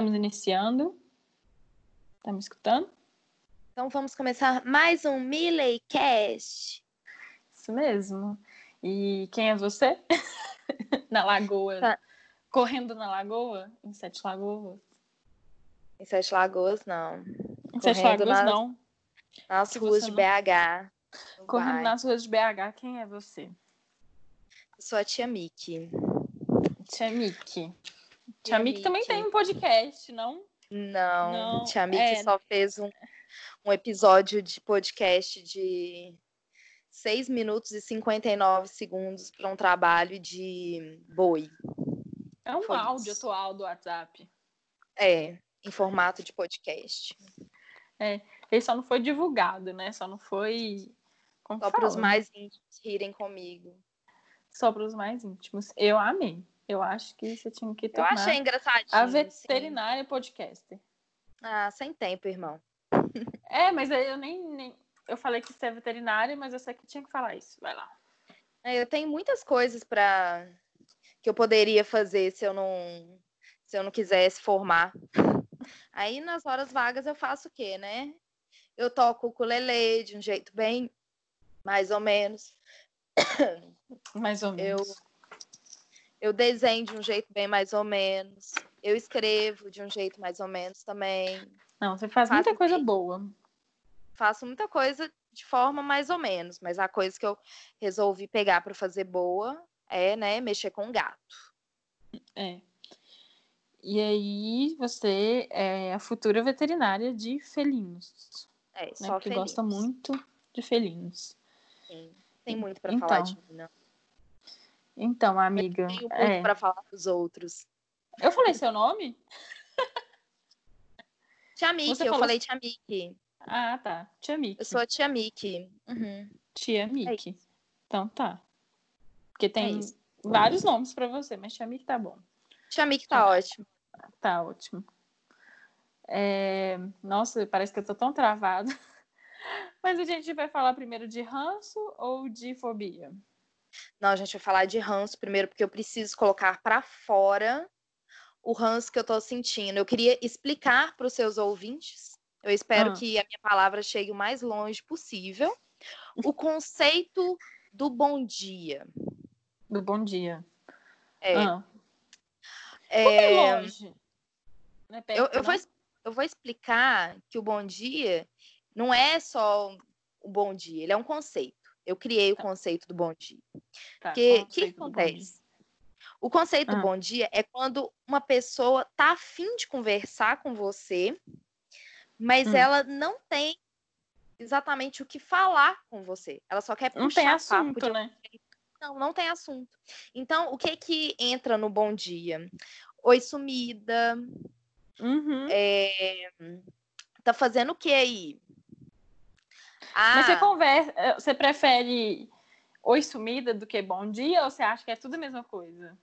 Estamos iniciando. Tá me escutando? Então vamos começar mais um Milley Cast. Isso mesmo. E quem é você? na lagoa. Tá. Correndo na lagoa? Em Sete Lagoas? Em Sete Lagoas, não. Em Sete Correndo Lagoas, nas- não. Nas Se ruas de não- BH. Correndo bairro. nas ruas de BH, quem é você? Eu sou a tia Miki. Tia Miki. Tia também tem um podcast, não? Não, Não, tia é. só fez um, um episódio de podcast de 6 minutos e 59 segundos para um trabalho de boi. É um Foi áudio isso. atual do WhatsApp. É, em formato de podcast. Ele só não foi divulgado, né? Só não foi. Como Só para os mais íntimos rirem comigo. Só para os mais íntimos. Eu amei. Eu acho que você tinha que Eu tornar achei engraçadinho. a sim. veterinária podcaster. Ah, sem tempo, irmão. É, mas eu nem, nem- Eu falei que você é veterinária, mas eu sei que tinha que falar isso. Vai lá. É, Eu tenho muitas coisas para que eu poderia fazer se eu não se eu não quisesse formar. Aí nas horas vagas eu faço o quê, né? Eu toco o ukulele de um jeito bem mais ou menos. Mais ou Eu menos. eu desenho de um jeito bem mais ou menos. Eu escrevo de um jeito mais ou menos também. Não, você faz Faço muita coisa bem. boa. Faço muita coisa de forma mais ou menos, mas a coisa que eu resolvi pegar para fazer boa é, né, mexer com gato. É. E aí, você é a futura veterinária de felinos. É, Né? só Porque gosta muito de felinos. Sim, Tem muito para Então, falar de mim, não. Então, amiga. Tenho muito É. para falar dos outros. Eu falei seu nome? Tia Miki, Você eu falou- falei tia Miki. Ah, tá. Tia Miki. Eu sou a tia Miki. Uhum. Tia Miki. Então tá. Porque tem isso. vários nomes pra você, mas Tia Miki tá bom. Tia Miki tá Ah. ótimo. Tá ótimo. É, Nossa, parece que eu tô tão travada. Mas a gente vai falar primeiro de ranço ou de fobia? Não, a gente vai falar de ranço primeiro, porque eu preciso colocar para fora o ranço que eu tô sentindo. Eu queria explicar para os seus ouvintes. Eu espero Ah. que a minha palavra chegue o mais longe possível. O conceito do bom dia. Do bom dia. É, Ah, é, é longe. É perto, Eu, eu, vou, eu vou explicar que o bom dia não é só o bom dia, ele é um conceito. Eu criei o conceito do bom dia. Tá, Porque o que conceito do bom dia. acontece? O conceito Ah. do bom dia é quando uma pessoa tá afim de conversar com você, mas Hum. ela não tem exatamente o que falar com você. Ela só quer Não puxar tem papo assunto, de né? não, não tem assunto. Então, o que que entra no bom dia? Oi, sumida. Uhum. É, Tá fazendo o que aí? Ah, Mas você conversa, eh, você prefere oi sumida do que bom dia ou você acha que é tudo a mesma coisa?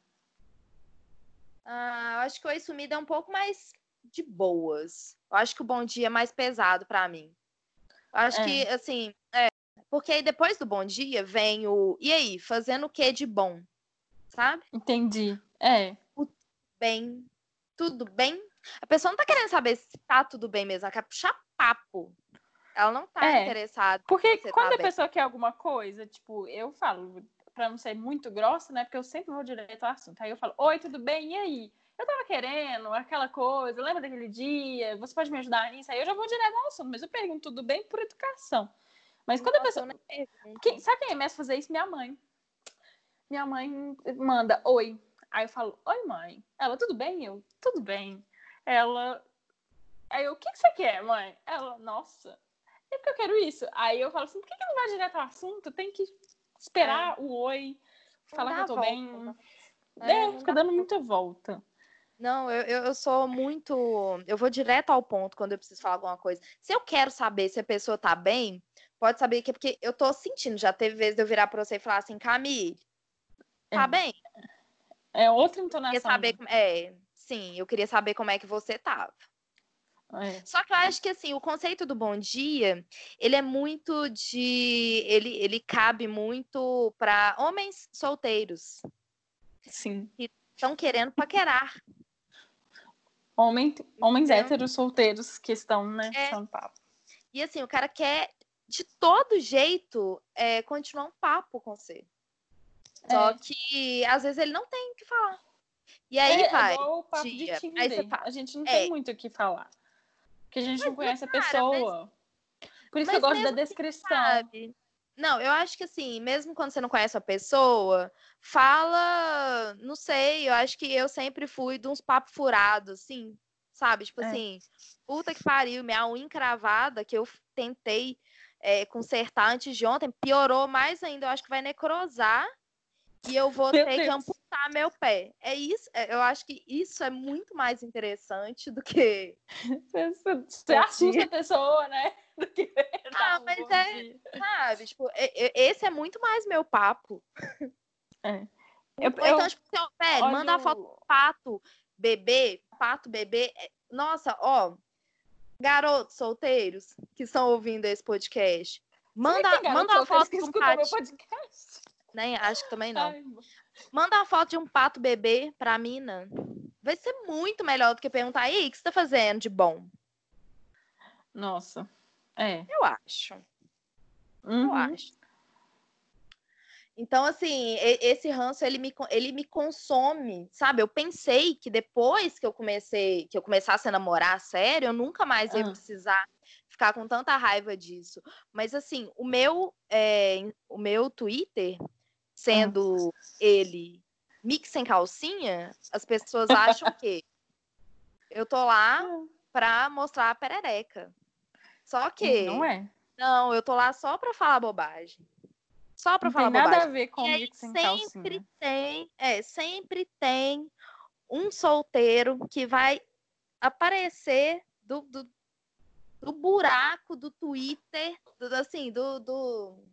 ah, eu acho que o oi sumida é um pouco mais de boas. Eu acho que o bom dia é mais pesado pra mim. Eu acho É. que, assim, é, porque aí depois do bom dia vem o e aí, fazendo o que de bom? Sabe? Entendi. É. Bem, tudo bem? A pessoa não tá querendo saber se tá tudo bem mesmo, ela quer puxar papo. Ela não tá É. interessada. Porque tá quando a bem. pessoa quer alguma coisa, tipo, eu falo, pra não ser muito grossa, né? Porque eu sempre vou direto ao assunto. Aí eu falo, oi, tudo bem? E aí? Eu tava querendo aquela coisa, lembra daquele dia? Você pode me ajudar nisso? Aí eu já vou direto ao assunto, mas eu pergunto tudo bem por educação. Mas quando a Nossa, pessoa. nem pergunto. Quem, sabe quem começa a fazer isso? Minha mãe. Minha mãe manda, oi. Aí eu falo, oi, mãe. Ela, tudo bem? Eu, tudo bem. Ela. Aí eu, o que, que você quer, mãe? Ela, nossa, é porque eu quero isso. Aí eu falo assim, por que, que não vai direto ao assunto? Tem que esperar o oi, falar que eu tô volta, bem. É, É, fica dando muita volta. Não, eu, eu, eu sou muito. Eu vou direto ao ponto quando eu preciso falar alguma coisa. Se eu quero saber se a pessoa tá bem, pode saber que é porque eu tô sentindo. Já teve vezes de eu virar pra você e falar assim, Camille, tá É. bem? É outra Queria entonação. saber como... É, sim, eu queria saber como é que você tava. É. Só que eu acho que assim, o conceito do bom dia, ele é muito de. Ele, ele cabe muito para homens solteiros Sim. que estão querendo paquerar. Homem, homens Entendeu? héteros solteiros que estão, né? É. São papo. E assim, o cara quer de todo jeito é, continuar um papo com você. Só É. que às vezes ele não tem o que falar. E aí é, vai. igual o papo dia. de Tinder. fala, A gente não é. tem muito o que falar. Porque a gente não conhece a pessoa. Por isso que eu mas gosto da descrição. sabe? Não, eu acho que assim, mesmo quando você não conhece a pessoa, fala, não sei, eu acho que eu sempre fui de uns papos furados, assim, sabe? Tipo É. assim, puta que pariu, minha unha encravada que eu tentei é, consertar antes de ontem, piorou mais ainda, eu acho que vai necrosar e eu vou Meu ter que Deus. Amputar meu pé. É isso, é, eu acho que isso é muito mais interessante do que Você, assusta a pessoa, né? Do que dar um mas é- dia. Sabe, tipo, esse é muito mais meu papo. É. Eu, Ou então, eu tipo, assim, ó, velho, manda a foto do olho- pato bebê, pato bebê. É, Nossa, ó, garotos solteiros que estão ouvindo esse podcast, manda, manda uma foto que de Nem, acho que também não. Ai, Manda uma foto de um pato bebê pra mina. Vai ser muito melhor do que perguntar, e aí, o que você tá fazendo de bom? Nossa. É. Eu acho. Eu Uhum. acho. Então, assim, esse ranço, ele me, ele me consome, sabe? Eu pensei que depois que eu comecei, que eu começasse a namorar sério, eu nunca mais ia Ah. precisar ficar com tanta raiva disso. Mas, assim, o meu, é, o meu Twitter, sendo ele mix sem calcinha, as pessoas acham que eu tô lá pra mostrar a perereca. Só que... Não é. Não, eu tô lá só pra falar bobagem. Só pra Não falar tem nada bobagem. a ver com E mix sem sempre calcinha. tem, é, sempre tem um solteiro que vai aparecer do, do, do buraco do Twitter, do, assim, do, do,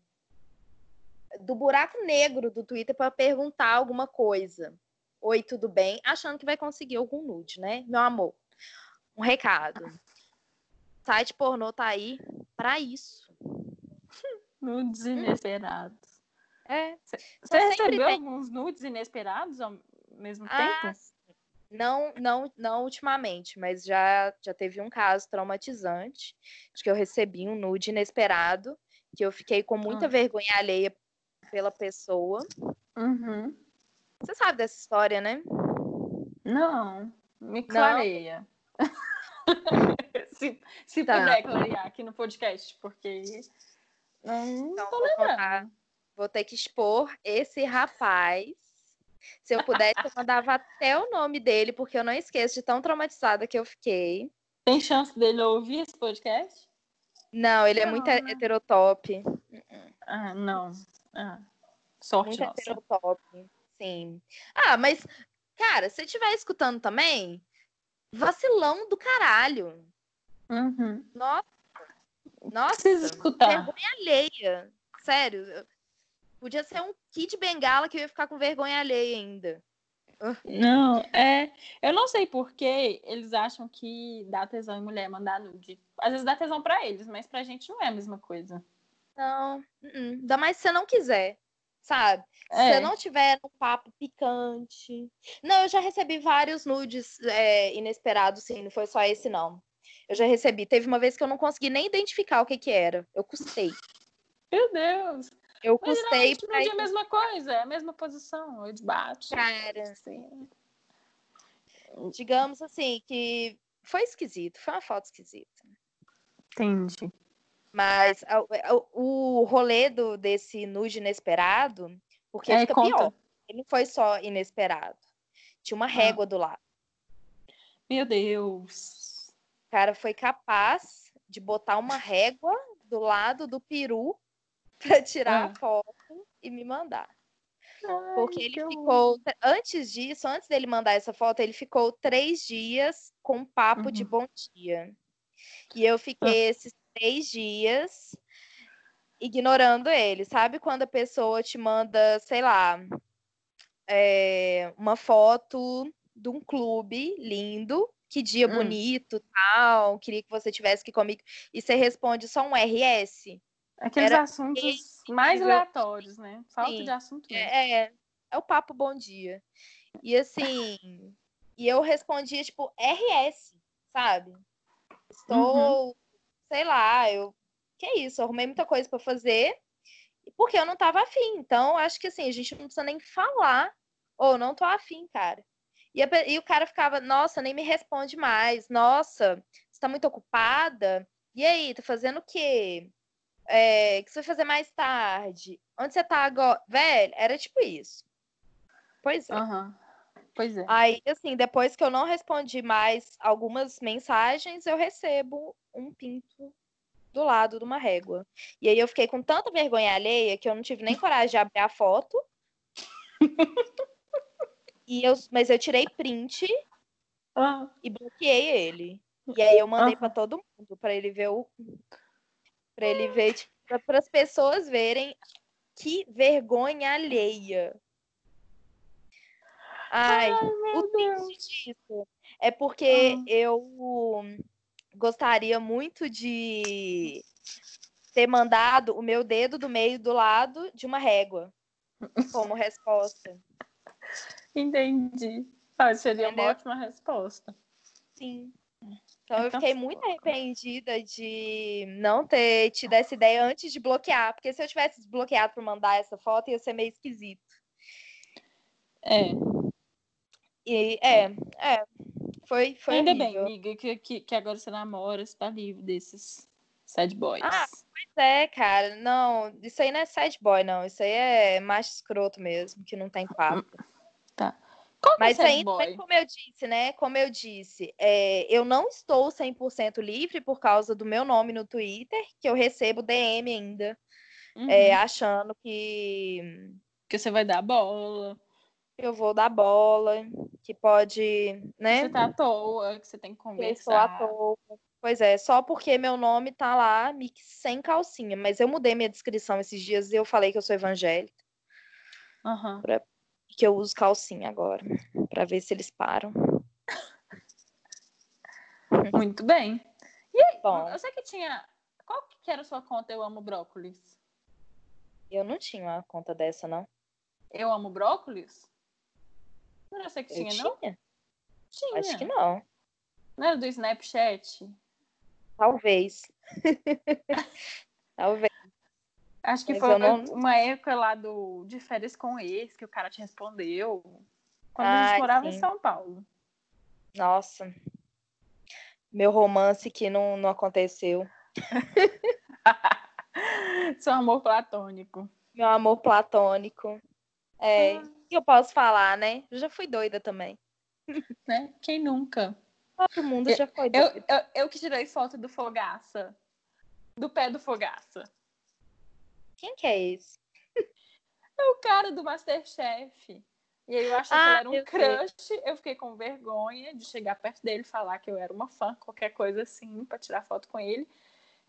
do buraco negro do Twitter para perguntar alguma coisa. Oi, tudo bem? Achando que vai conseguir algum nude, né? Meu amor, um recado. Site pornô tá aí pra isso. Nudes inesperados. É. Você recebeu tem. alguns nudes inesperados ao mesmo Ah, tempo? Não, não, não ultimamente, mas já, já teve um caso traumatizante de que eu recebi um nude inesperado, que eu fiquei com muita Ah. vergonha alheia pela pessoa. Uhum. Você sabe dessa história, né? Não, me clareia. se se Tá. puder clarear aqui no podcast, porque não Então, tô vou lembrando. contar. Vou ter que expor esse rapaz. Se eu pudesse, eu mandava até o nome dele, porque eu não esqueço de tão traumatizada que eu fiquei. Tem chance dele ouvir esse podcast? Não, ele é Não, muito né? heterotop. Ah, não. Ah, sorte Muito nossa. heterotop. Sim. Ah, mas, cara, se você estiver escutando também, vacilão do caralho. Uhum. Nossa. Nossa. Escutar. Vergonha alheia. Sério. Podia ser um kit bengala que eu ia ficar com vergonha alheia ainda. Não, é. Eu não sei por que eles acham que dá tesão em mulher mandar nude. Às vezes dá tesão pra eles, mas pra gente não é a mesma coisa. Não, uh-uh. ainda mais se você não quiser, sabe? Se É. você não tiver um papo picante. Não, eu já recebi vários nudes é, inesperados, sim, não foi só esse, não. Eu já recebi. Teve uma vez que eu não consegui nem identificar o que que era. Eu custei. Meu Deus. Eu Mas custei pra nude é a mesma coisa, é a mesma posição, eu bate. Cara, Assim. digamos assim, que foi esquisito, foi uma foto esquisita. Entendi. Mas o, o rolê do, desse nude inesperado, porque É, fica conta. pior. Ele não foi só inesperado. Tinha uma régua do lado. Meu Deus. O cara foi capaz de botar uma régua do lado do peru pra tirar Ah. a foto e me mandar. Ai, Porque que ele ficou, antes disso, antes dele mandar essa foto, ele ficou três dias com um papo de Uhum. bom dia. E eu fiquei esses três dias ignorando ele. Sabe quando a pessoa te manda, sei lá, é, uma foto de um clube lindo, que dia Hum. bonito, tal, queria que você tivesse aqui comigo, e você responde só um RS? Aqueles Era assuntos mais aleatórios, né? Falta Sim. de assunto mesmo. É, é, é o papo bom dia. E assim, E eu respondia, tipo, RS, sabe? Estou, uhum. Sei lá, eu. Que é isso? Arrumei muita coisa para fazer porque eu não tava afim. Então, acho que assim, a gente não precisa nem falar. Ou oh, não tô afim, cara. E, a, e, o cara ficava, nossa, nem me responde mais. Nossa, você tá muito ocupada? E aí, tá fazendo o quê? É, o que você vai fazer mais tarde? Onde você tá agora? Velho, era tipo isso. Pois é. Uhum. Pois é. Aí, assim, depois que eu não respondi mais algumas mensagens, eu recebo um pinto do lado de uma régua. E aí eu fiquei com tanta vergonha alheia que eu não tive nem coragem de abrir a foto. e eu, mas eu tirei print ah. e bloqueei ele. E aí eu mandei ah. para todo mundo para ele ver o para ele ver tipo, para as pessoas verem que vergonha alheia. Ai, Ai o triste disso é porque ah. eu gostaria muito de ter mandado o meu dedo do meio do lado de uma régua como resposta. Entendi. Ah, seria Entendeu? uma ótima resposta. Sim. Então eu fiquei muito arrependida de não ter tido essa ideia antes de bloquear, porque se eu tivesse desbloqueado para mandar essa foto ia ser meio esquisito. É. E é, é. Foi, foi Ainda horrível. bem, amiga, que, que, que agora você namora, você tá livre desses sad boys. Ah, pois é, cara. Não, isso aí não é sad boy, não. Isso aí é macho escroto mesmo, que não tem papo. Tá. Qual é Mas é ainda bem como eu disse, né? Como eu disse, é, eu não estou 100% livre por causa do meu nome no Twitter, que eu recebo DM ainda, é, uhum. é, achando que... Que você vai dar bola eu vou dar bola, que pode, né? Você tá à toa, que você tem que conversar. à toa. Pois é, só porque meu nome tá lá, mix sem calcinha. Mas eu mudei minha descrição esses dias e eu falei que eu sou evangélica. Uhum. Pra... Que eu uso calcinha agora, para ver se eles param. Muito bem. E aí, Bom, eu sei que tinha. Qual que era a sua conta Eu Amo Brócolis? Eu não tinha uma conta dessa, não. Eu Amo Brócolis? Não era você que tinha, não? Tinha. tinha. Acho que não. Não era do Snapchat? Talvez. Talvez. Acho que Mas foi não... uma época lá do de férias com ex que o cara te respondeu. Quando a gente morava sim. em São Paulo. Nossa. Meu romance que não, não aconteceu. Seu amor platônico. Meu amor platônico. É. Ah eu posso falar, né? Eu já fui doida também. Né? Quem nunca? Todo mundo já foi doida. Eu, eu, eu que tirei foto do Fogaça. Do pé do Fogaça. Quem que é esse? É o cara do Masterchef. E aí eu achei ah, que ele era um crush. Sei. Eu fiquei com vergonha de chegar perto dele e falar que eu era uma fã, qualquer coisa assim, pra tirar foto com ele.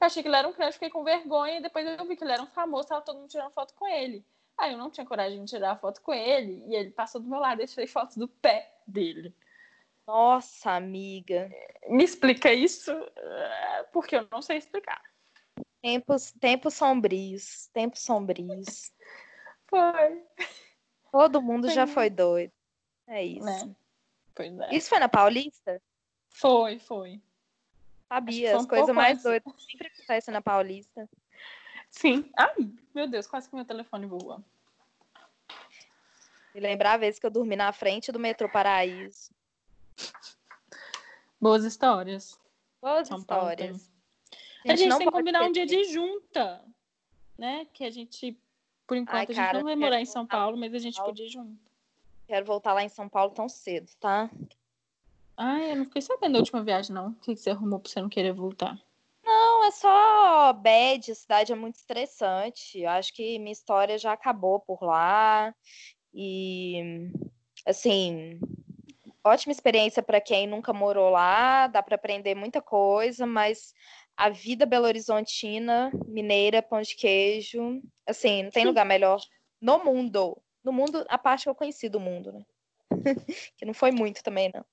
Eu achei que ele era um crush, fiquei com vergonha. E depois eu vi que ele era um famoso, tava todo mundo tirando foto com ele. Aí eu não tinha coragem de tirar foto com ele e ele passou do meu lado e tirei foto do pé dele. Nossa, amiga. Me explica isso, é, porque eu não sei explicar. Tempos, tempos sombrios, tempos sombrios. Foi. Todo mundo foi. já foi doido. É isso. Né? É. Isso foi na Paulista? Foi, foi. Sabia, as coisas mais doidas sempre acontecem na Paulista. Sim. Ai, meu Deus, quase que meu telefone voa. E lembrar a vez que eu dormi na frente do metrô Paraíso. Boas histórias. Boas São histórias. A gente, a gente tem que combinar um dia de junta, né? Que a gente, por enquanto, Ai, a gente cara, não vai morar em São Paulo, mas a gente podia ir junto. Quero voltar lá em São Paulo tão cedo, tá? Ai, eu não fiquei sabendo da última viagem, não. O que você arrumou pra você não querer voltar? Não, é só bad, a cidade é muito estressante. Eu acho que minha história já acabou por lá. E, assim, ótima experiência para quem nunca morou lá, dá para aprender muita coisa, mas a vida belo-horizontina, mineira, pão de queijo, assim, não tem lugar melhor no mundo. No mundo, a parte que eu conheci do mundo, né? que não foi muito também, não.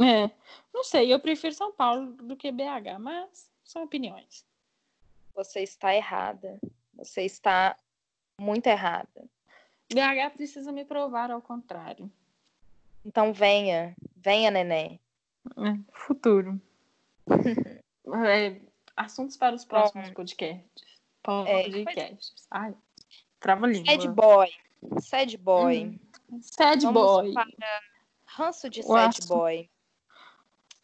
É, não sei, eu prefiro São Paulo do que BH, mas são opiniões. Você está errada. Você está muito errada. BH precisa me provar ao contrário. Então venha, venha, neném. É, futuro. é, assuntos para os próximos podcasts. Podcasts. É. Ai, trava língua. Sad boy. Sad boy. Hum. Sad Vamos boy. para ranço de O sad boy.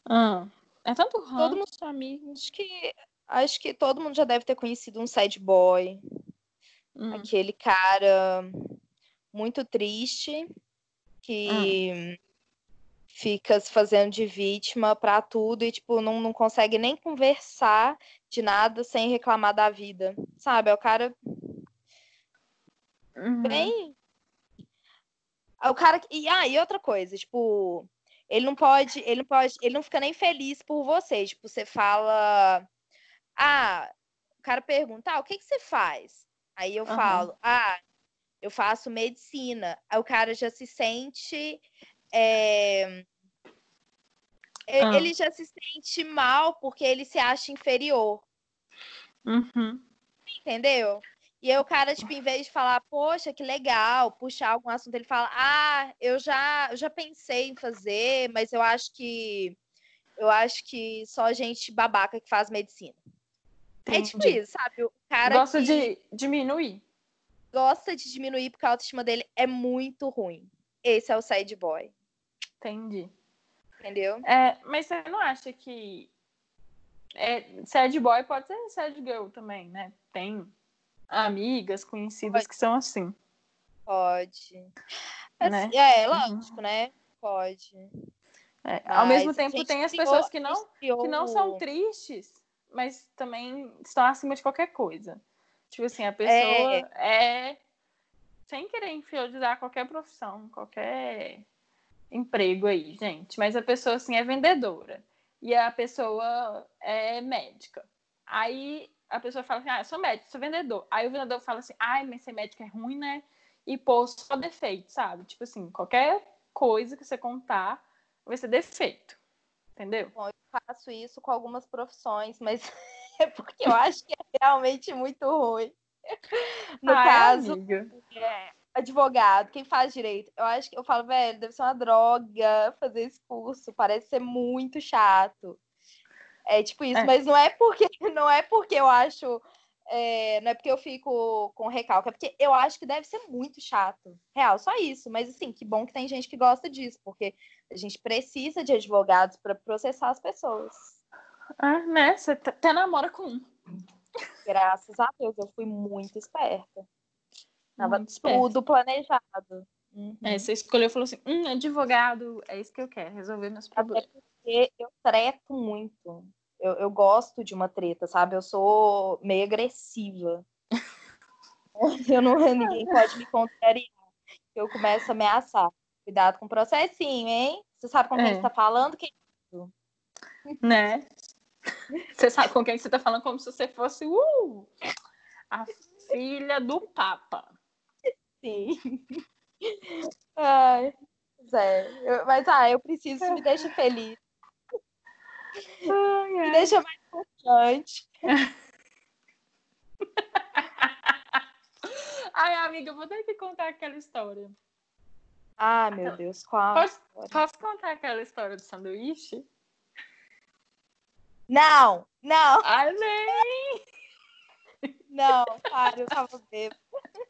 Ah, é tanto ranço, Todo mundo- amigo. Acho que, acho que todo mundo já deve ter conhecido um sad boy. Hum. Aquele cara muito triste que fica se fazendo de vítima pra tudo e, tipo, não, não consegue nem conversar de nada sem reclamar da vida. Sabe? É o cara Uhum. bem. É O cara. E, ah, e outra coisa, tipo, ele não pode, ele não pode, ele não fica nem feliz por você. Tipo, você fala. Ah, o cara pergunta, ah, o que que você faz? Aí eu Aham. falo, ah, eu faço medicina. Aí o cara já se sente. é, Ah. Ele já se sente mal porque ele se acha inferior. Uhum. Entendeu? E aí o cara, tipo, em vez de falar, poxa, que legal, puxar algum assunto, ele fala, ah, eu já, eu já pensei em fazer, mas eu acho que eu acho que só gente babaca que faz medicina. É tipo Entendi. isso, sabe? O cara Gosta de diminuir. gosta de diminuir porque a autoestima dele é muito ruim. Esse é o sad boy, Entendi. entendeu? É, mas você não acha que é, sad boy pode ser sad girl também, né? Tem amigas conhecidas que são assim. Pode. Né? Assim, É, lógico, né? Pode. É, ao mesmo tempo tem as criou- pessoas que a não criou que não são tristes, mas também estão acima de qualquer coisa. Tipo assim, a pessoa é, sem querer inferiorizar qualquer profissão, qualquer emprego aí, gente. Mas a pessoa, assim, é vendedora. E a pessoa é médica. Aí a pessoa fala assim, ah, eu sou médico, sou vendedor. Aí o vendedor fala assim, ai, mas ser médico é ruim, né? E pô, só defeito, sabe? Tipo assim, qualquer coisa que você contar vai ser defeito. Entendeu? Bom, eu faço isso com algumas profissões, mas é porque eu acho que é realmente muito ruim. No é, caso, amiga. é, advogado, quem faz direito, eu acho que eu falo, velho, deve ser uma droga fazer esse curso, parece ser muito chato. É tipo isso, É. mas não é porque não é porque eu acho, é, não é porque eu fico com recalque, é porque eu acho que deve ser muito chato. Real, só isso. Mas assim, que bom que tem gente que gosta disso, porque a gente precisa de advogados para processar as pessoas. Ah, né? Você até namora com um. Graças a Deus, eu fui muito esperta. Tava Muito tudo planejado. Uhum. É, você escolheu e falou assim: hum, advogado, é isso que eu quero, resolver meus Até problemas. porque eu treto muito. Eu, eu gosto de uma treta, sabe? Eu sou meio agressiva. eu não, ninguém pode me contrariar. Eu começo a ameaçar. Cuidado com o processinho, hein? Você sabe com quem É. você tá falando? Quem... Né? Você sabe com quem você tá falando como se você fosse uh, a filha do Papa. Sim. Ai, pois é. Eu- mas, ah, eu preciso, me deixa feliz. Me deixa mais confiante. Ai, amiga, eu vou ter que contar aquela história. Ah, meu Deus, qual? Posso, posso contar aquela história do sanduíche? Não, não, nem! não, para, eu tava bêbada.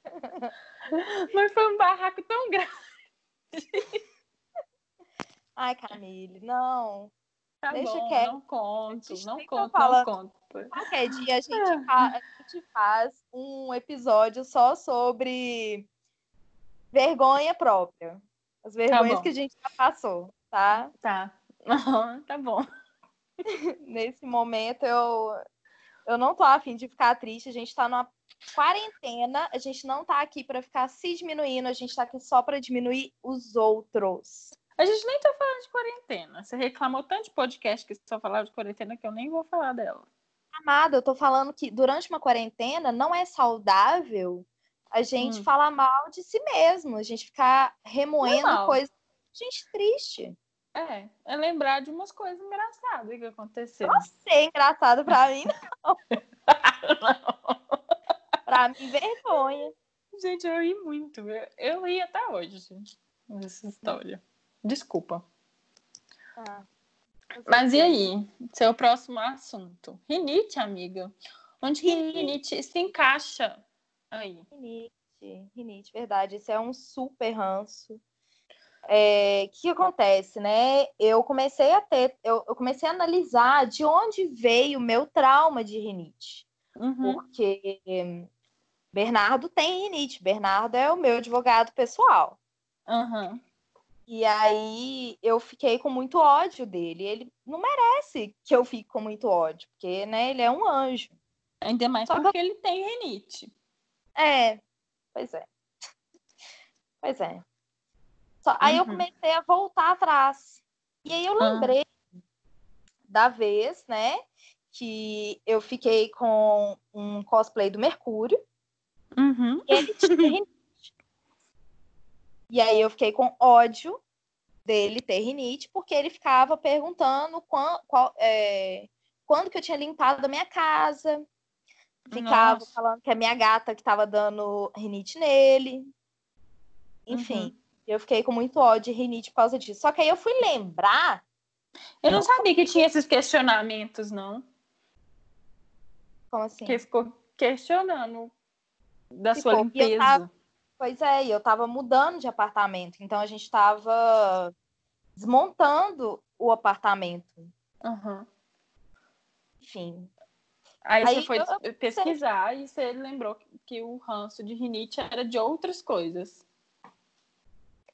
Mas foi um barraco tão grande. Ai, Camille, não. Tá Deixa bom, quieto. não conto, não conto, não conto. Qualquer dia a gente, fa- a gente faz um episódio só sobre vergonha própria. As vergonhas bom. que a gente já passou, tá? Tá. tá bom. Nesse momento eu, eu não tô afim de ficar triste. A gente tá numa quarentena, a gente não tá aqui pra ficar se diminuindo, a gente tá aqui só pra diminuir os outros. A gente nem tá falando de quarentena. Você reclamou tanto de podcast que só falava de quarentena que eu nem vou falar dela. Amada, eu tô falando que durante uma quarentena não é saudável a gente Hum. falar mal de si mesmo, a gente ficar remoendo Normal. coisas. Gente, triste. É, é lembrar de umas coisas engraçadas que aconteceram. Você é engraçado pra mim, pra mim, vergonha. Gente, eu ri muito. Eu, eu ri até hoje, gente, nessa história. Desculpa. Ah, Mas e aí? Seu próximo assunto. Rinite, amiga. Onde que Rinite. rinite se encaixa? Aí. Rinite, rinite, verdade. Esse é um super ranço. É, O que acontece, né? Eu comecei a ter, eu, eu comecei a analisar de onde veio o meu trauma de rinite. Uhum. Porque hum, Bernardo tem rinite. Bernardo é o meu advogado pessoal. Aham. E aí eu fiquei com muito ódio dele. Ele não merece que eu fique com muito ódio, porque, né, ele é um anjo. Ainda mais Só que porque ele tem rinite. É, pois é. Pois é. Só, aí eu Uhum. comecei a voltar atrás. E aí eu Ah. lembrei da vez, né, que eu fiquei com um cosplay do Mercúrio Uhum. e ele tinha. E aí eu fiquei com ódio dele ter rinite, porque ele ficava perguntando quan- qual, é, quando que eu tinha limpado a minha casa. Ficava Nossa. falando que a minha gata que estava dando rinite nele. Enfim, eu fiquei com muito ódio e rinite por causa disso. Só que aí eu fui lembrar. Eu não sabia que tinha esses questionamentos, não. Como assim? Que ficou questionando da Ficou. sua limpeza. Pois é, e eu tava mudando de apartamento. Então a gente tava desmontando o apartamento. Aham. Enfim. Aí, Aí você foi eu- pesquisar e você lembrou que o ranço de rinite era de outras coisas.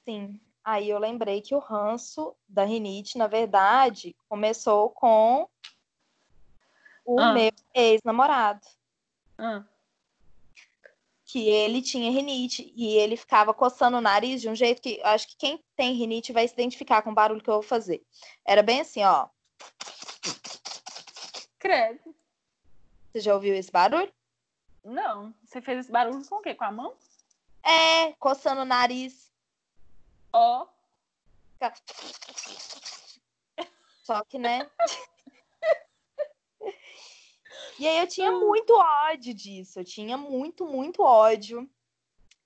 Sim. Aí eu lembrei que o ranço da rinite, na verdade, começou com o Ah. meu ex-namorado. Ah, Que ele tinha rinite e ele ficava coçando o nariz de um jeito que eu acho que quem tem rinite vai se identificar com o barulho que eu vou fazer. Era bem assim, ó. credo. Você já ouviu esse barulho? Não. Você fez esse barulho com o quê? Com a mão? É, coçando o nariz. Ó. Fica- Só que, né? E aí eu tinha muito ódio disso. Eu tinha muito, muito ódio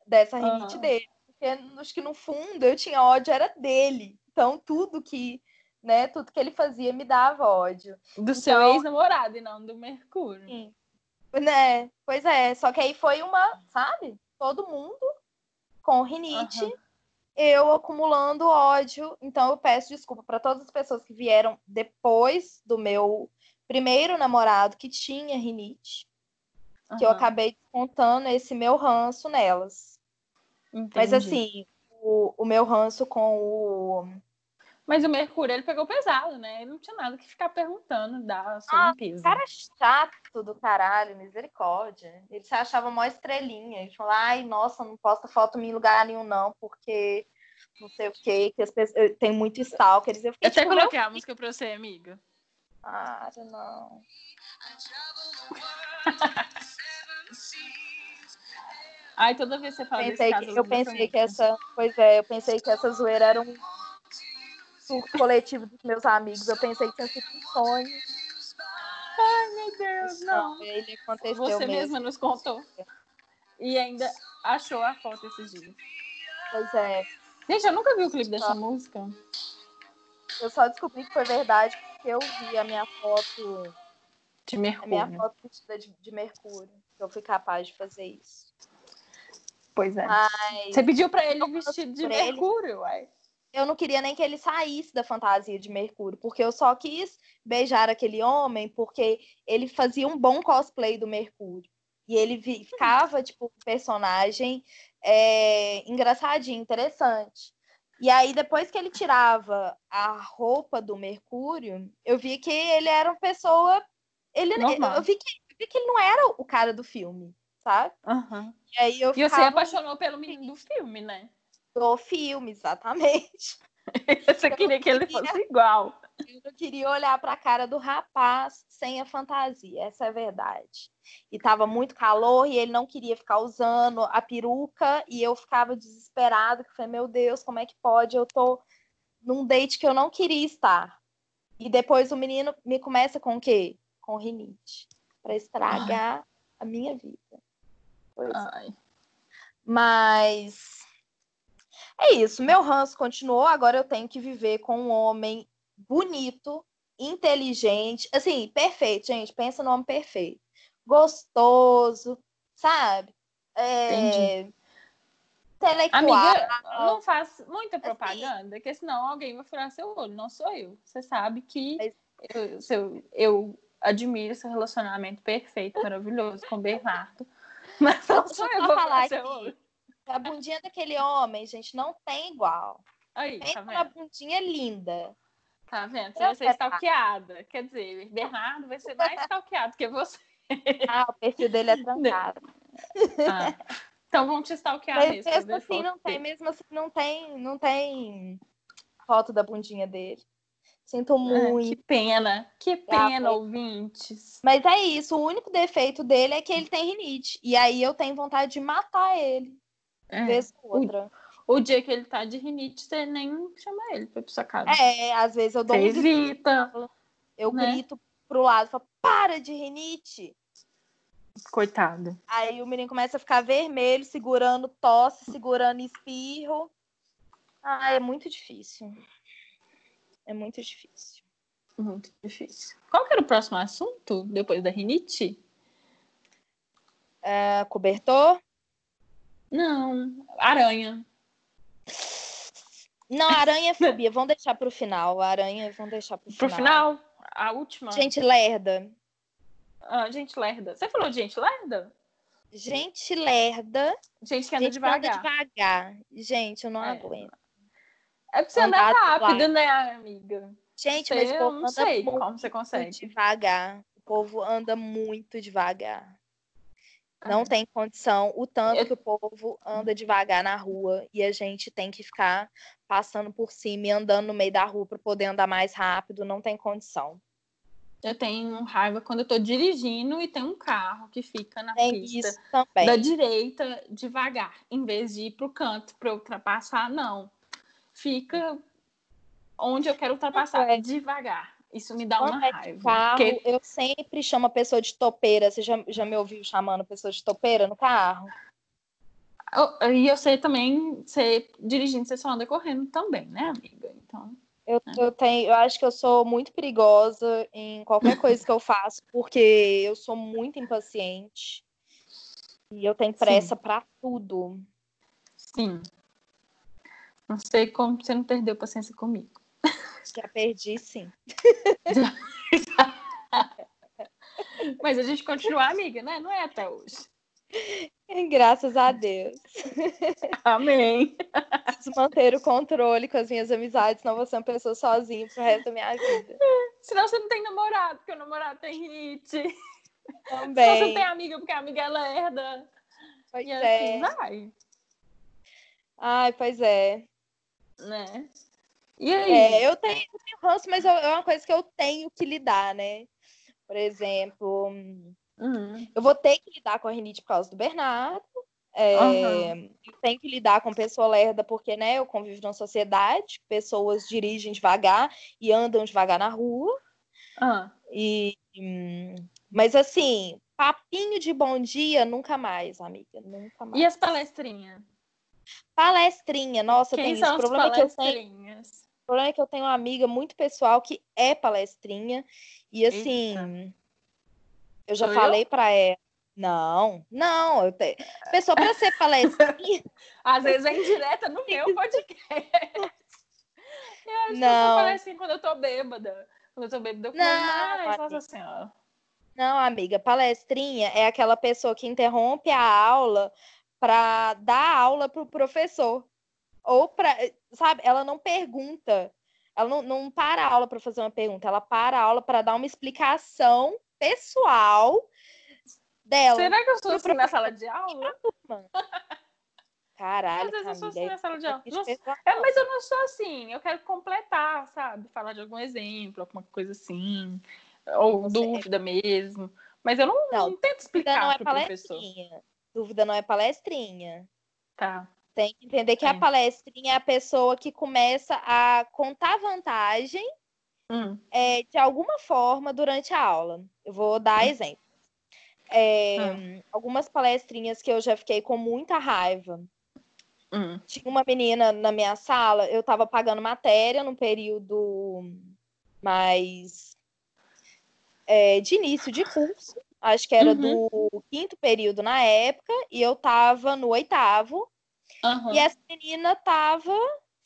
dessa rinite Ah. dele. Porque acho que no fundo eu tinha ódio era dele. Então tudo que, né, tudo que ele fazia me dava ódio. Do seu Então- ex-namorado e não do Mercúrio. Sim. Né? Pois é, só que aí foi uma, sabe? Todo mundo com rinite, eu acumulando ódio. Então eu peço desculpa para todas as pessoas que vieram depois do meu primeiro namorado que tinha rinite, que eu acabei descontando esse meu ranço nelas. Mas Entendi. assim, o, o meu ranço com o Mas o Mercúrio, ele pegou pesado, né? Ele não tinha nada que ficar perguntando da sua Ah, limpeza. cara chato do caralho, misericórdia. Ele se achava mó estrelinha. Ele falou, ai, nossa, não posta foto em lugar nenhum, não, porque não sei o quê, que as pessoas tem muito stalkers. Eu fiquei Eu até tipo, coloquei a música pra você, amiga. Para, não. Ai, toda vez que você fala Pensei desse que, caso, eu lembro dessa pensei que essa. Pois é, eu pensei que essa zoeira era um surto coletivo dos meus amigos. Eu pensei que tinha sido um sonho. Ai, meu Deus, não. Ele aconteceu Você mesmo. mesma nos contou. E ainda achou a foto esses dias. Pois é. Gente, eu nunca vi o clipe dessa Ah. música. Eu só descobri que foi verdade porque eu vi a minha foto. De A minha Mercúrio. foto vestida de, de Mercúrio. Eu fui capaz de fazer isso. Pois é. Mas Você pediu pra ele vestido de por ele. Mercúrio, uai. eu não queria nem que ele saísse da fantasia de Mercúrio, porque eu só quis beijar aquele homem porque ele fazia um bom cosplay do Mercúrio. E ele ficava, tipo, um personagem é, engraçadinho, interessante. E aí, depois que ele tirava a roupa do Mercúrio, eu vi que ele era uma pessoa. Ele, Normal. eu, vi que, eu vi que ele não era o cara do filme, sabe? Aham. E aí eu E você apaixonou pelo menino do filme, né? do filme, exatamente. Você queria que ele fosse igual. Eu não queria olhar para a cara do rapaz sem a fantasia, essa é a verdade. E tava muito calor e ele não queria ficar usando a peruca e eu ficava desesperada, que falei, meu Deus, como é que pode? Eu tô num date que eu não queria estar. E depois o menino me começa com o quê? Com rinite, para estragar a minha vida. Pois é. Ai. Mas É isso, meu ranço continuou, agora eu tenho que viver com um homem bonito, inteligente, assim, perfeito, gente, pensa no homem perfeito. Gostoso, sabe? É... Intelectual. Amiga, não faz muita propaganda, assim, porque senão alguém vai furar seu olho, não sou eu. Você sabe que Mas... eu, eu, eu admiro seu relacionamento perfeito, maravilhoso com o Bernardo. Mas não sou eu vou falar seu olho. A bundinha daquele homem, gente, não tem igual. Aí, tem tá uma bundinha linda. Tá vendo? Você vai ser stalkeada. Quer dizer, Bernardo vai ser mais stalkeado que você. Ah, o perfil dele é trancado. Ah. Então vamos te stalkear Mas mesmo. Mesmo assim não tem, mesmo assim não tem, não tem foto da bundinha dele. Sinto ah, muito. que pena, que pena, ah, ouvintes. Mas é isso, o único defeito dele é que ele tem rinite. E aí eu tenho vontade de matar ele. É. Vez outra. O, o, dia que ele tá de rinite, você nem chama ele pra sua casa. É, às vezes eu dou você um evita. Grito, eu né? grito pro lado, falo, para de rinite. Coitado. Aí o menino começa a ficar vermelho, segurando tosse, segurando espirro. Ah, é muito difícil. É muito difícil. Muito difícil. Qual que era o próximo assunto depois da rinite? É, cobertor? Não, aranha. Não, aranha é fobia. Vamos deixar para o final. Aranha, vamos deixar para o final. Pro final? A última? Gente lerda. Ah, gente lerda. Você falou de gente lerda? Gente lerda. Gente que anda gente devagar. anda devagar. Gente, eu não é. aguento. É pra você andar rápido, né, amiga? Gente, mas eu não sei como você consegue. Devagar. O povo anda muito devagar. Não tem condição o tanto eu... que o povo anda devagar na rua e a gente tem que ficar passando por cima e andando no meio da rua para poder andar mais rápido. Não tem condição. Eu tenho raiva quando eu tô dirigindo e tem um carro que fica na tem pista da direita devagar, em vez de ir pro canto para ultrapassar, não. Fica onde eu quero ultrapassar é. devagar. Isso me dá uma raiva. Carro, porque... Eu sempre chamo a pessoa de topeira. Você já, já me ouviu chamando a pessoa de topeira no carro? E eu sei também, você dirigindo, você só anda correndo também, né, amiga? Então. Eu, é. eu, tenho, eu acho que eu sou muito perigosa em qualquer coisa que eu faço, porque eu sou muito impaciente. E eu tenho pressa para tudo. Sim. Não sei como você não perdeu paciência comigo. Já perdi, sim. Mas a gente continua amiga, né? Não é até hoje. Graças a Deus. Amém. Preciso manter o controle com as minhas amizades, senão vou ser uma pessoa sozinha pro resto da minha vida. Senão você não tem namorado, porque o namorado tem hit. Também. Senão você tem amiga, porque a amiga ela herda. Pois e é. assim vai. Ai, pois é. Né? E aí? É, eu tenho, eu tenho ranço, mas é uma coisa que eu tenho que lidar, né? Por exemplo, Uhum. Eu vou ter que lidar com a rinite por causa do Bernardo. É, uhum. Eu tenho que lidar com pessoa lerda, porque né, eu convivo numa sociedade, pessoas dirigem devagar e andam devagar na rua. Uhum. E, mas assim, papinho de bom dia, nunca mais, amiga. Nunca mais. E as palestrinhas? Palestrinha, nossa, Quem tem. O problema, é que eu tenho, problema é que eu tenho uma amiga muito pessoal que é palestrinha. E assim. Eita eu já Sou falei para ela. Não, não, eu tenho. Pessoa para ser palestrinha. Às vezes é indireta no meu podcast. Eu acho não. que eu assim quando eu tô bêbada. Quando eu tô bêbada, eu não, nossa senhora. Não, amiga, palestrinha é aquela pessoa que interrompe a aula para dar aula pro professor. Ou para, sabe, ela não pergunta. Ela não, não para a aula para fazer uma pergunta, ela para a aula para dar uma explicação pessoal dela. Será que eu sou assim na sala de aula? Caralho, Às vezes eu sou assim na sala de aula. é, mas eu não sou assim. Eu quero completar, sabe? Falar de algum exemplo, alguma coisa assim. Ou Você dúvida é... mesmo. Mas eu não, não, não tento explicar não é professor. Dúvida não é palestrinha. Tá. Tem que entender que é. a palestrinha é a pessoa que começa a contar vantagem hum. é, de alguma forma durante a aula. Eu vou dar hum. exemplos. É, hum. Algumas palestrinhas que eu já fiquei com muita raiva. Hum. Tinha uma menina na minha sala, eu tava pagando matéria num período mais é, de início de curso. Acho que era Uhum. do quinto período na época, e eu tava no oitavo. Aham. E essa menina tava,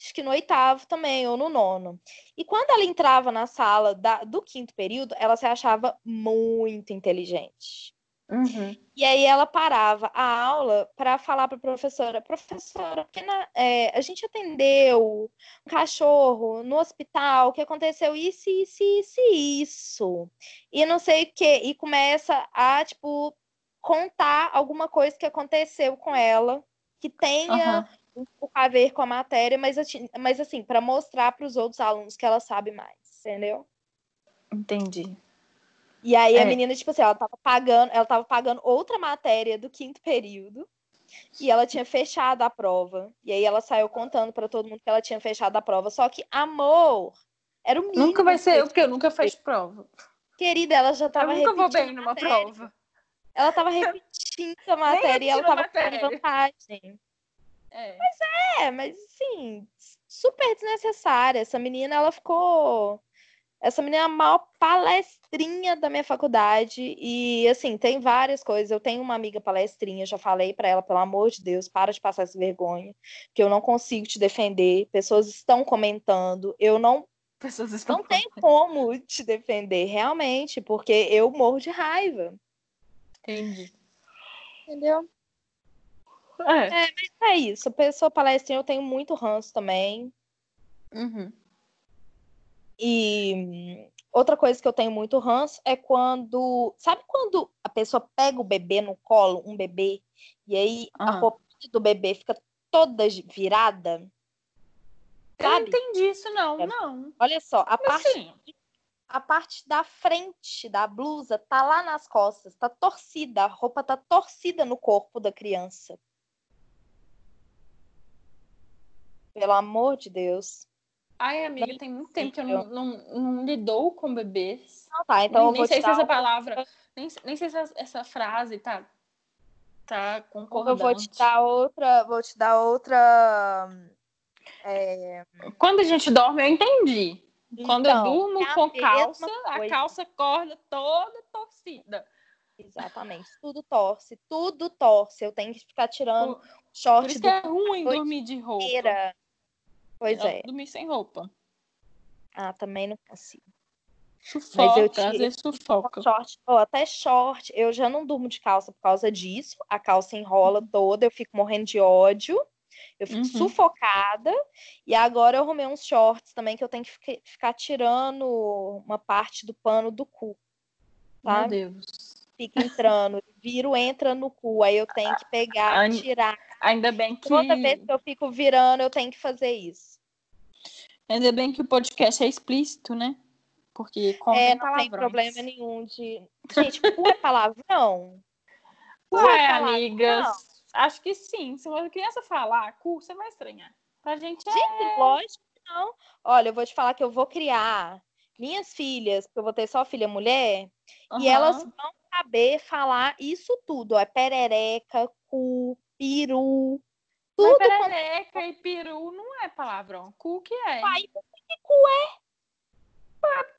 acho que no oitavo também, ou no nono. E quando ela entrava na sala da- do quinto período, ela se achava muito inteligente. Uhum. E aí ela parava a aula para falar para a professora, professora, porque na- é, a gente atendeu um cachorro no hospital que aconteceu isso, isso, isso, e isso. E não sei o quê. E começa a, tipo, contar alguma coisa que aconteceu com ela que tenha um pouco a ver com a matéria, mas, assim- mas assim, para mostrar para os outros alunos que ela sabe mais, entendeu? Entendi. E aí a É. menina, tipo assim, ela tava pagando, ela tava pagando outra matéria do quinto período. E ela tinha fechado a prova. E aí ela saiu contando para todo mundo que ela tinha fechado a prova. Só que, amor, era o mínimo. Nunca vai ser porque eu nunca fiz prova. Querida, ela já tava eu nunca vou bem a numa matéria. prova. Ela tava repetindo a matéria e ela repetindo a tava com vantagem. É. É, mas assim, super desnecessária. Essa menina, ela ficou. Essa menina é a maior palestrinha da minha faculdade. E, assim, tem várias coisas. Eu tenho uma amiga palestrinha, já falei pra ela, pelo amor de Deus, para de passar essa vergonha, que eu não consigo te defender. Pessoas estão comentando. Eu não, Pessoas estão. não tenho como te defender, realmente, porque eu morro de raiva. Entendi. Entendeu? É. É isso. Pessoa palestrinha, eu tenho muito ranço também. Uhum. E hum, outra coisa que eu tenho muito ranço é quando. Sabe quando a pessoa pega o bebê no colo, um bebê, e aí a Ah. roupa do bebê fica toda virada? Eu não Sabe? entendi isso, não. É. Não. Olha só, a Como parte, assim? A parte da frente da blusa tá lá nas costas, tá torcida, a roupa tá torcida no corpo da criança. Pelo amor de Deus. Ai, amiga, tem muito tempo que eu não, não, não lidou com bebês. Não tá, então nem eu nem vou sei te se essa palavra. Nem, nem sei se essa, essa frase tá. Tá eu concordante. vou te dar outra, vou te dar outra. é, Quando a gente dorme, eu entendi. Quando eu Então, durmo é a com calça, a coisa. calça corda toda torcida. Exatamente. Tudo torce, tudo torce. Eu tenho que ficar tirando Por, por short isso do que é ruim dormir de roupa. inteira. Pois Eu é. Dormir sem roupa. Ah, também não consigo. Sufoca, eu às tiro- vezes sufoca. Short, ou até short, eu já não durmo de calça por causa disso. A calça enrola toda, eu fico morrendo de ódio. Eu fico Uhum. sufocada. E agora eu arrumei uns shorts também que eu tenho que ficar, tirando uma parte do pano do cu. Meu Sabe? Deus. Fica entrando, viro, entra no cu. Aí eu tenho que pegar, Ai, tirar. Ainda bem que. Toda vez que eu fico virando, eu tenho que fazer isso. Ainda bem que o podcast é explícito, né? Porque contém É, não tem problema nenhum de. Gente, cu é palavrão? Cu é Ué, palavrão? amigas, acho que sim. Se uma criança falar cu, você vai estranhar. Pra gente é. Gente, lógico que não. Olha, eu vou te falar que eu vou criar minhas filhas, porque eu vou ter só filha mulher, e Aham. elas vão saber falar isso tudo. ó, É perereca, cu, peru, Mas tudo quanto perereca e peru não é palavrão. Cu que é. vai. Que cu é?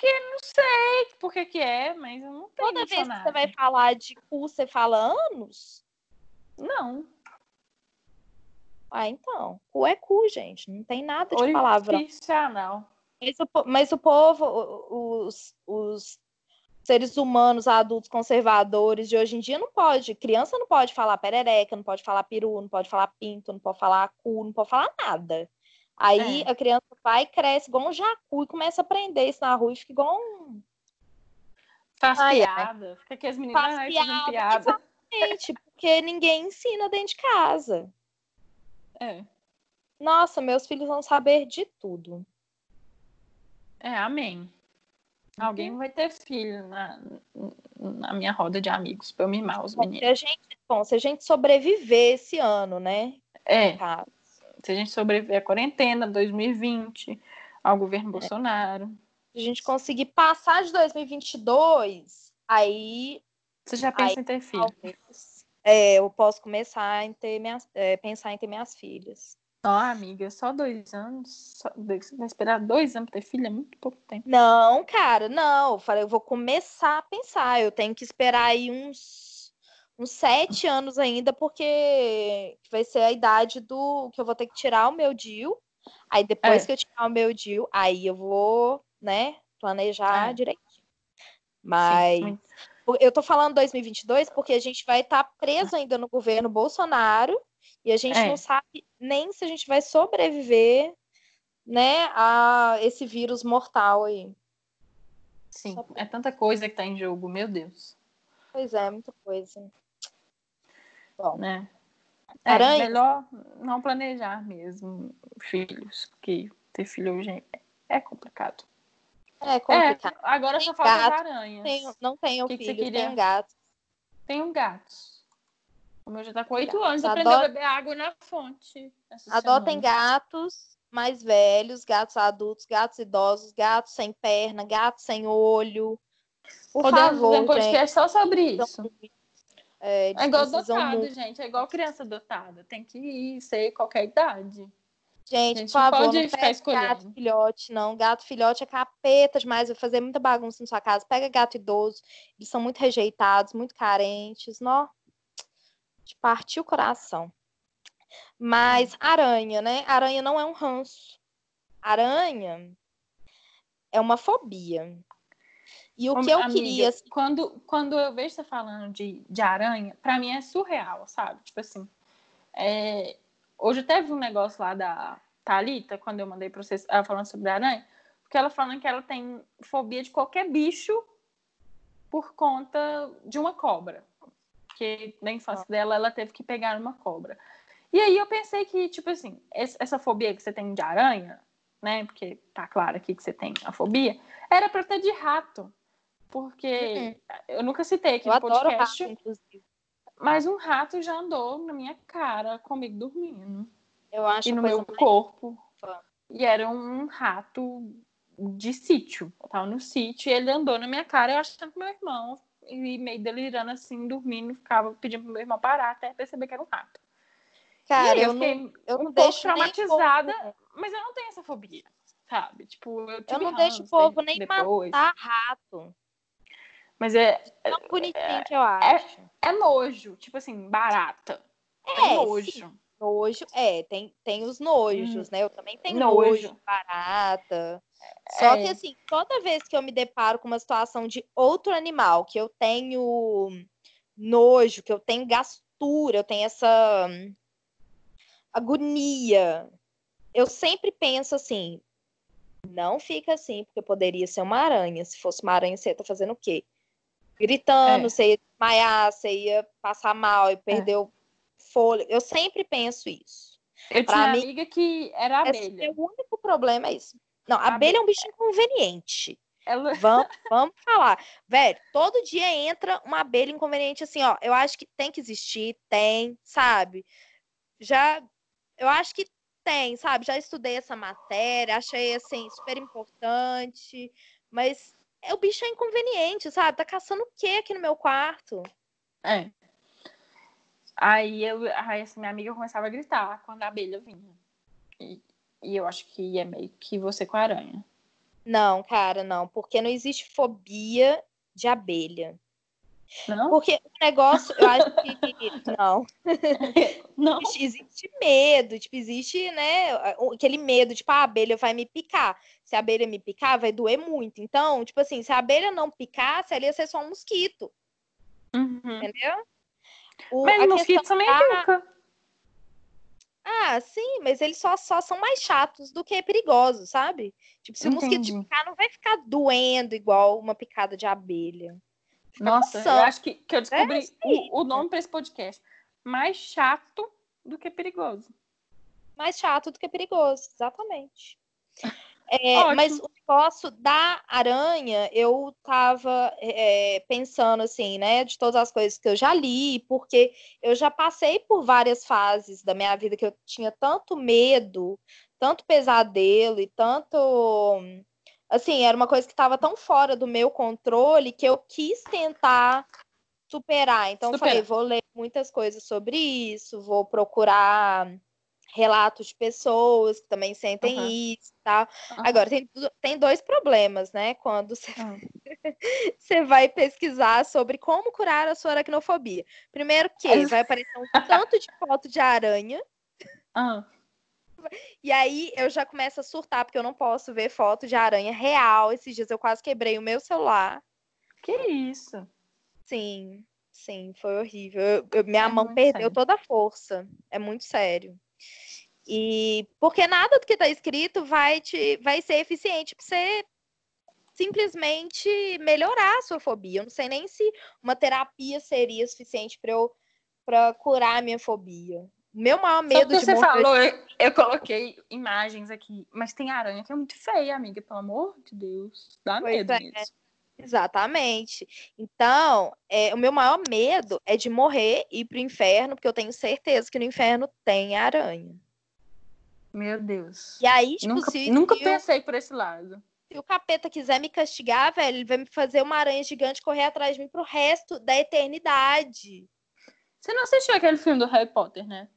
Não sei por que que é, mas eu não tenho Toda vez que você vai falar de cu, você fala anos? Não. Ah, então. Cu é cu, gente. Não tem nada de palavrão. Orifício anal. Mas o, mas o povo, os, os seres humanos adultos conservadores de hoje em dia não pode. Criança não pode falar perereca, não pode falar peru, não pode falar pinto, não pode falar cu, não pode falar nada. Aí É. a criança vai, cresce igual um jacu e começa a aprender isso na rua e fica igual um. Faz Ai, ai. piada. Fica aqui as meninas Faz piada, piada. Gente, porque ninguém ensina dentro de casa. É. Nossa, meus filhos vão saber de tudo. É, amém. Alguém vai ter filho na, na minha roda de amigos pra eu mimar os Bom, se meninos. a gente, bom, se a gente sobreviver esse ano, né? É, se a gente sobreviver à quarentena 2020, ao governo É. Bolsonaro. se a gente conseguir passar de 2022, aí Você já pensa Ai, em ter filho? talvez. é, eu posso começar a ter minhas, é, pensar em ter minhas filhas. Ó, amiga, só dois anos. Só, você vai esperar dois anos pra ter filha? É muito pouco tempo. Não, cara, não. Eu falei, eu vou começar a pensar. Eu tenho que esperar aí uns, uns sete anos ainda, porque vai ser a idade do que eu vou ter que tirar o meu DIU. Aí depois É. que eu tirar o meu DIU, aí eu vou, né, planejar É. direitinho. Sim, Mas muito. Eu tô falando 2022 porque a gente vai estar preso ainda no governo Bolsonaro e a gente É. não sabe nem se a gente vai sobreviver, né, a esse vírus mortal aí. Sim, é tanta coisa que tá em jogo, meu Deus. Pois é, muita coisa. Bom, Né? É, melhor não planejar mesmo filhos, porque ter filho hoje é complicado. É É, complicado. agora só Tem falta as gato, aranhas. Tenho- não tenho Que que você filho, queria? tenho gato. Tenho gatos. O meu já tá com oito anos, aprendeu Adota- a beber água na fonte. Adotem gatos mais velhos, gatos adultos, gatos idosos, gatos sem perna, gatos sem olho. Por Podemos favor, um gente. podcast só sobre isso. É, É igual adotado, muito. gente. É igual criança adotada. Tem que ir, ser qualquer idade. Gente, gente por não favor, pode não ficar escolhendo. gato filhote, não. Gato filhote é capeta demais, vai fazer muita bagunça na sua casa. Pega gato idoso, eles são muito rejeitados, muito carentes, nó. De partir o coração. Mas aranha, né? Aranha não é um ranço. Aranha é uma fobia. E o que eu amiga, queria, assim, Quando, quando eu vejo você falando de, de aranha, pra mim é surreal, sabe? Tipo assim. é, Hoje até vi um negócio lá da Thalita, quando eu mandei pra vocês, ela falando sobre aranha, porque ela falando que ela tem fobia de qualquer bicho por conta de uma cobra. Porque na infância dela ela teve que pegar uma cobra. E aí eu pensei que, tipo assim, essa fobia que você tem de aranha, né? Porque tá claro aqui que você tem a fobia, era pra ter de rato. Porque eu nunca citei aqui eu no podcast, rato. Mas um rato já andou na minha cara comigo dormindo Eu acho e no meu corpo. fofa. E era um rato de sítio. Eu tava no sítio e ele andou na minha cara, eu achando que meu irmão, e meio delirando assim, dormindo, ficava pedindo pro meu irmão parar até perceber que era um rato. Cara, eu, eu fiquei não, eu um não pouco traumatizada, povo- mas eu não tenho essa fobia, sabe? Tipo, eu Eu não deixo o povo nem depois, matar rato. Mas é, Tão bonitinho que eu acho. é nojo, tipo assim, barata. É, É, nojo. sim. Nojo, é, tem, tem os nojos, né? Eu também tenho Nojo. nojo, barata. Só É. que assim, toda vez que eu me deparo com uma situação de outro animal, que eu tenho nojo, que eu tenho gastura, eu tenho essa hum, agonia, eu sempre penso assim, não fica assim, porque poderia ser uma aranha. Se fosse uma aranha, você estar fazendo o quê? Gritando, É. você ia desmaiar, você ia passar mal e perder o fôlego. Eu sempre penso isso. Eu Pra tinha mim- amiga que era Esse abelha. é o único problema é isso. Não, a Abe- abelha é um bicho inconveniente. Ela... Vamos, vamos falar. Velho, todo dia entra uma abelha inconveniente assim, ó. Eu acho que tem que existir, tem, sabe? Já, eu acho que tem, sabe? Já estudei essa matéria, achei, assim, super importante. Mas é, o bicho é inconveniente, sabe? Tá caçando o quê aqui no meu quarto? É. Aí, eu, aí essa minha amiga começava a gritar quando a abelha vinha. E, e eu acho que é meio que você com a aranha. Não, cara, não. Porque não existe fobia de abelha. Não? Porque o negócio, eu acho que. Não. Não. Existe- medo, tipo, existe, né, aquele medo, tipo, a abelha vai me picar. Se a abelha me picar, vai doer muito. Então, tipo assim, se a abelha não picasse, ela ia ser só um mosquito, Uhum. entendeu? O- Mas a mosquito também da- pica. Ah, sim, mas eles só, só são mais chatos do que perigosos, sabe? Tipo, se o mosquito te picar, não vai ficar doendo igual uma picada de abelha. Nossa, eu acho que, que eu descobri isso aí. o, o nome para esse podcast. Mais chato do que perigoso. mais chato do que perigoso, exatamente. É, mas o negócio da aranha, eu tava é, pensando assim, né, de todas as coisas que eu já li, porque eu já passei por várias fases da minha vida que eu tinha tanto medo, tanto pesadelo e tanto. Assim, era uma coisa que estava tão fora do meu controle que eu quis tentar superar. Então, eu falei, vou ler muitas coisas sobre isso, vou procurar relatos de pessoas que também sentem uhum. isso e tal. Uhum. Agora, tem, tem dois problemas, né? Quando você, uhum. você vai pesquisar sobre como curar a sua aracnofobia. Primeiro que vai aparecer um tanto de foto de aranha. E aí eu já começo a surtar, porque eu não posso ver foto de aranha real. Esses dias eu quase quebrei o meu celular. Que isso? Sim, sim, foi horrível. Eu, eu, minha é mão perdeu sério. toda a força. É muito sério. E porque nada do que está escrito vai te vai ser eficiente para você simplesmente melhorar a sua fobia. Eu não sei nem se uma terapia seria suficiente para eu para curar a minha fobia. O meu maior medo Só de você morrer... falou, eu, eu, coloquei imagens aqui, mas tem aranha que é muito feia, amiga, pelo amor de Deus. Dá pois medo é. Exatamente. Então, é, o meu maior medo é de morrer e ir pro inferno, porque eu tenho certeza que no inferno tem aranha. Meu Deus. E aí, tipo, nunca, se, nunca se pensei por esse lado. Se o capeta quiser me castigar, velho, ele vai me fazer uma aranha gigante correr atrás de mim pro resto da eternidade. Você não assistiu aquele filme do Harry Potter, né?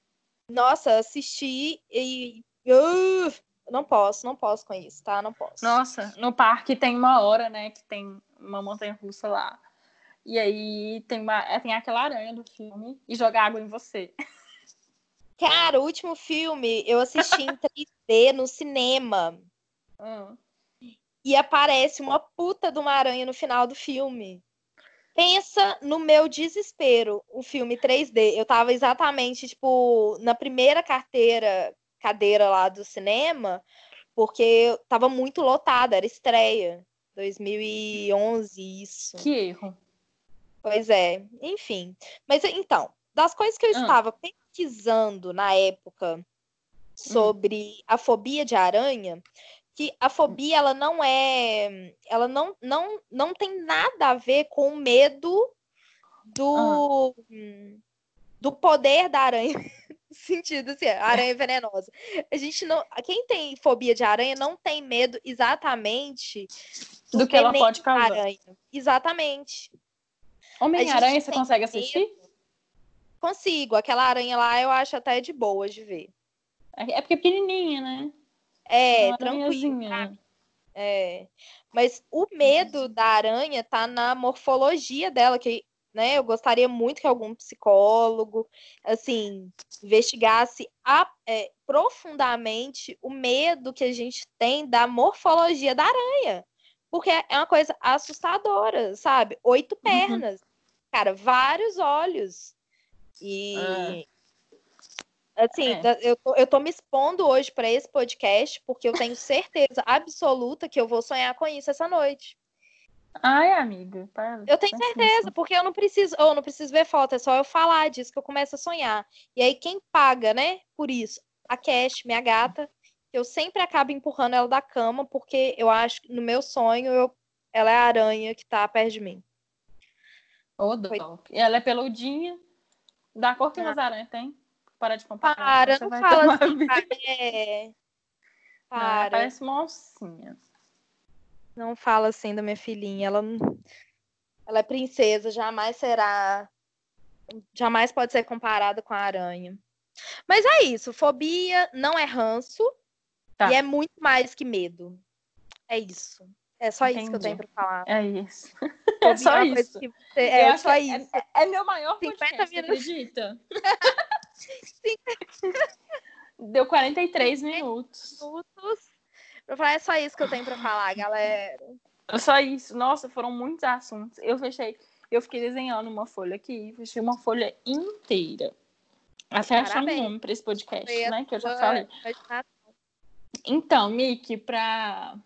Nossa, assisti e. Uh, não posso, não posso com isso, tá? Não posso. Nossa, no parque tem uma hora, né? Que tem uma montanha russa lá. E aí tem, uma, é, tem aquela aranha do filme e joga água em você. Cara, o último filme eu assisti em 3D no cinema. Hum. E aparece uma puta de uma aranha no final do filme. Pensa no meu desespero, o filme 3D. Eu tava exatamente, tipo, na primeira carteira, cadeira lá do cinema, porque tava muito lotada, era estreia. 2011, isso. Que erro. Pois é, enfim. Mas então, das coisas que eu ah. estava pesquisando na época sobre hum. a fobia de aranha, que a fobia ela não é, ela não não não tem nada a ver com o medo do ah. do poder da aranha. sentido assim, aranha venenosa. A gente não, quem tem fobia de aranha não tem medo exatamente do, do que ela pode causar. Aranha. Exatamente. Homem-Aranha você consegue assistir? Medo. Consigo. Aquela aranha lá eu acho até de boa de ver. É, é porque é pequenininha, né? É, tranquilo. É. Mas o medo da aranha tá na morfologia dela, que né, eu gostaria muito que algum psicólogo, assim, investigasse a, é, profundamente o medo que a gente tem da morfologia da aranha. Porque é uma coisa assustadora, sabe? Oito uhum. pernas, uhum. cara, vários olhos. E é. Assim, é. eu, tô, eu tô me expondo hoje para esse podcast porque eu tenho certeza absoluta que eu vou sonhar com isso essa noite. Ai, amiga, para. Eu tenho certeza, porque eu não preciso, eu não preciso ver foto, é só eu falar disso que eu começo a sonhar. E aí quem paga, né, por isso? A Cash, minha gata, eu sempre acabo empurrando ela da cama porque eu acho que no meu sonho eu, ela é a aranha que tá perto de mim. Ô, oh, E ela é peludinha, da cor que ah. as aranhas tem. Para de comparar. Para, não fala assim. É... Para. Não, parece uma oncinha. Não fala assim da minha filhinha. Ela, ela é princesa, jamais será. Jamais pode ser comparada com a aranha. Mas é isso. Fobia não é ranço. Tá. E é muito mais que medo. É isso. É só Entendi. isso que eu tenho para falar. É isso. É só é isso. Você... É, só é, isso. É, é, meu maior podcast, minutos. acredita? Deu 43 minutos. minutos. Pra falar, é só isso que eu tenho para falar, galera. É só isso. Nossa, foram muitos assuntos. Eu fechei, eu fiquei desenhando uma folha aqui, fechei uma folha inteira. Até achar um nome para esse podcast, né? Que eu já falei. Então, Miki, para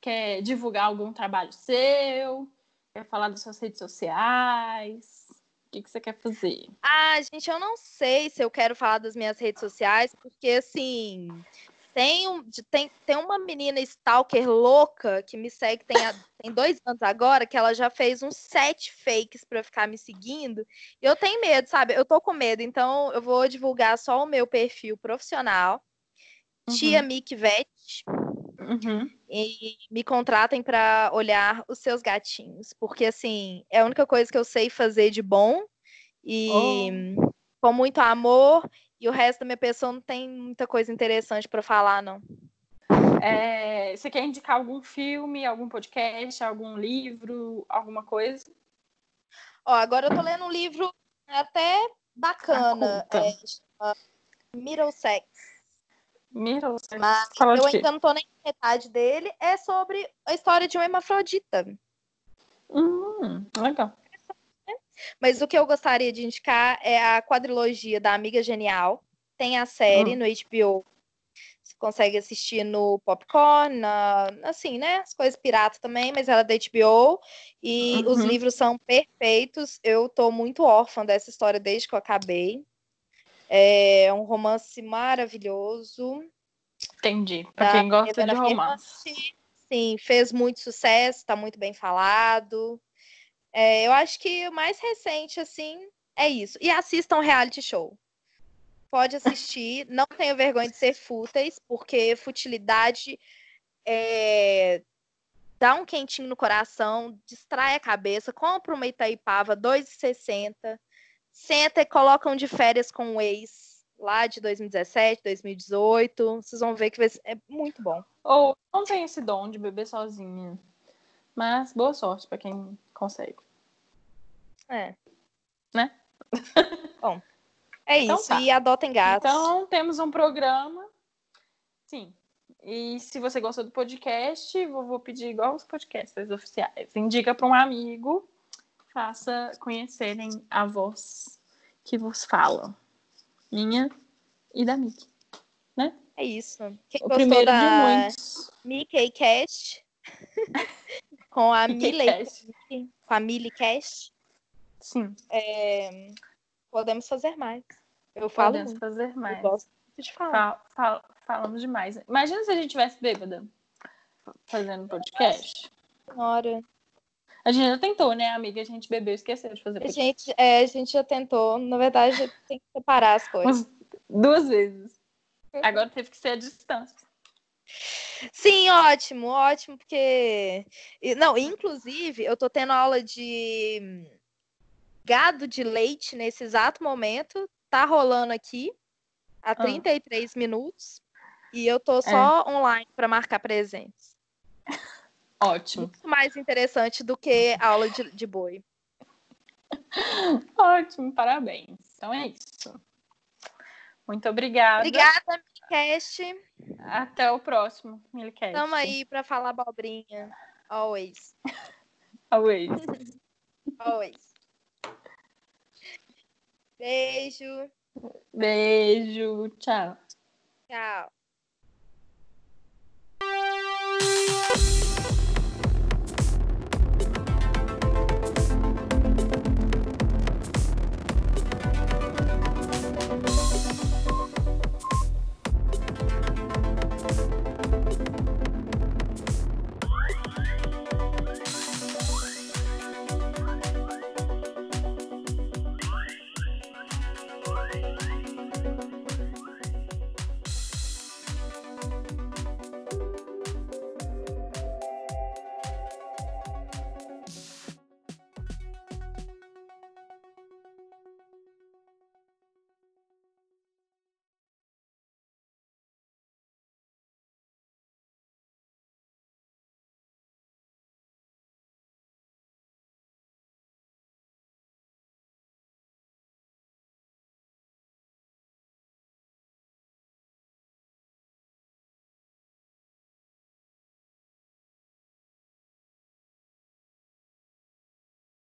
quer divulgar algum trabalho seu? Quer falar das suas redes sociais? O que, que você quer fazer? Ah, gente, eu não sei se eu quero falar das minhas redes sociais, porque assim. Tem, um, tem, tem uma menina stalker louca que me segue tem, tem dois anos agora, que ela já fez uns sete fakes para ficar me seguindo. E eu tenho medo, sabe? Eu tô com medo, então eu vou divulgar só o meu perfil profissional. Uhum. Tia Mick Vet. Uhum. e me contratem para olhar os seus gatinhos, porque assim, é a única coisa que eu sei fazer de bom e com muito amor, e o resto da minha pessoa não tem muita coisa interessante para falar, não. É, você quer indicar algum filme, algum podcast, algum livro, alguma coisa? Ó, agora eu tô lendo um livro até bacana, Conta. é, chama Middlesex. Mas Fala eu ainda não tô nem na metade dele. É sobre a história de uma hermafrodita. Hum, legal. Mas o que eu gostaria de indicar é a quadrilogia da Amiga Genial. Tem a série Hum. no HBO. Você consegue assistir no Popcorn, na- assim, né? As coisas piratas também, mas ela é da HBO. E os Uhum. livros são perfeitos. Eu tô muito órfã dessa história desde que eu acabei. É um romance maravilhoso. Entendi. Pra Da quem gosta de romance. Ferrante. Sim, fez muito sucesso, está muito bem falado. É, eu acho que o mais recente, assim, é isso. E assistam reality show. Pode assistir, não tenha vergonha de ser fúteis, porque futilidade é, dá um quentinho no coração, distrai a cabeça, compra uma Itaipava 2,60, senta e coloca um de férias com o ex lá de 2017, 2018. Vocês vão ver que vai ser- é muito bom. Ou não tem esse dom de beber sozinha. Mas boa sorte pra quem consegue. É. Né? Bom, é Então isso. tá. E adotem gatos. Então, temos um programa. Sim. E se você gostou do podcast, vou, vou pedir igual os podcasters oficiais. Indica para um amigo, faça conhecerem a voz que vos fala. Minha e da Mickey. É isso. Quem O primeiro da de muitos. Mickey Cast com a Miley, Cast. com a Millie Cast, Sim, é, podemos fazer mais. Eu falo podemos muito, fazer eu mais. gosto muito de falar. Fa- fa- falamos demais. Imagina se a gente tivesse bêbada fazendo podcast. Senhora. A gente já tentou, né, amiga? A gente bebeu e esqueceu de fazer A gente, é, a gente já tentou, na verdade, tem que separar as coisas. Duas vezes. Agora teve que ser a distância. Sim, ótimo, ótimo, porque. Não, inclusive, eu tô tendo aula de gado de leite nesse exato momento. Tá rolando aqui há 33 minutos. E eu tô só online para marcar presença. Ótimo. Muito mais interessante do que aula de, de boi. Ótimo, parabéns. Então é isso. Muito obrigada. Obrigada, Milicast. Até o próximo Milicast. Tamo aí para falar abobrinha. Always. Always. Always. Beijo. Beijo. Tchau. Tchau.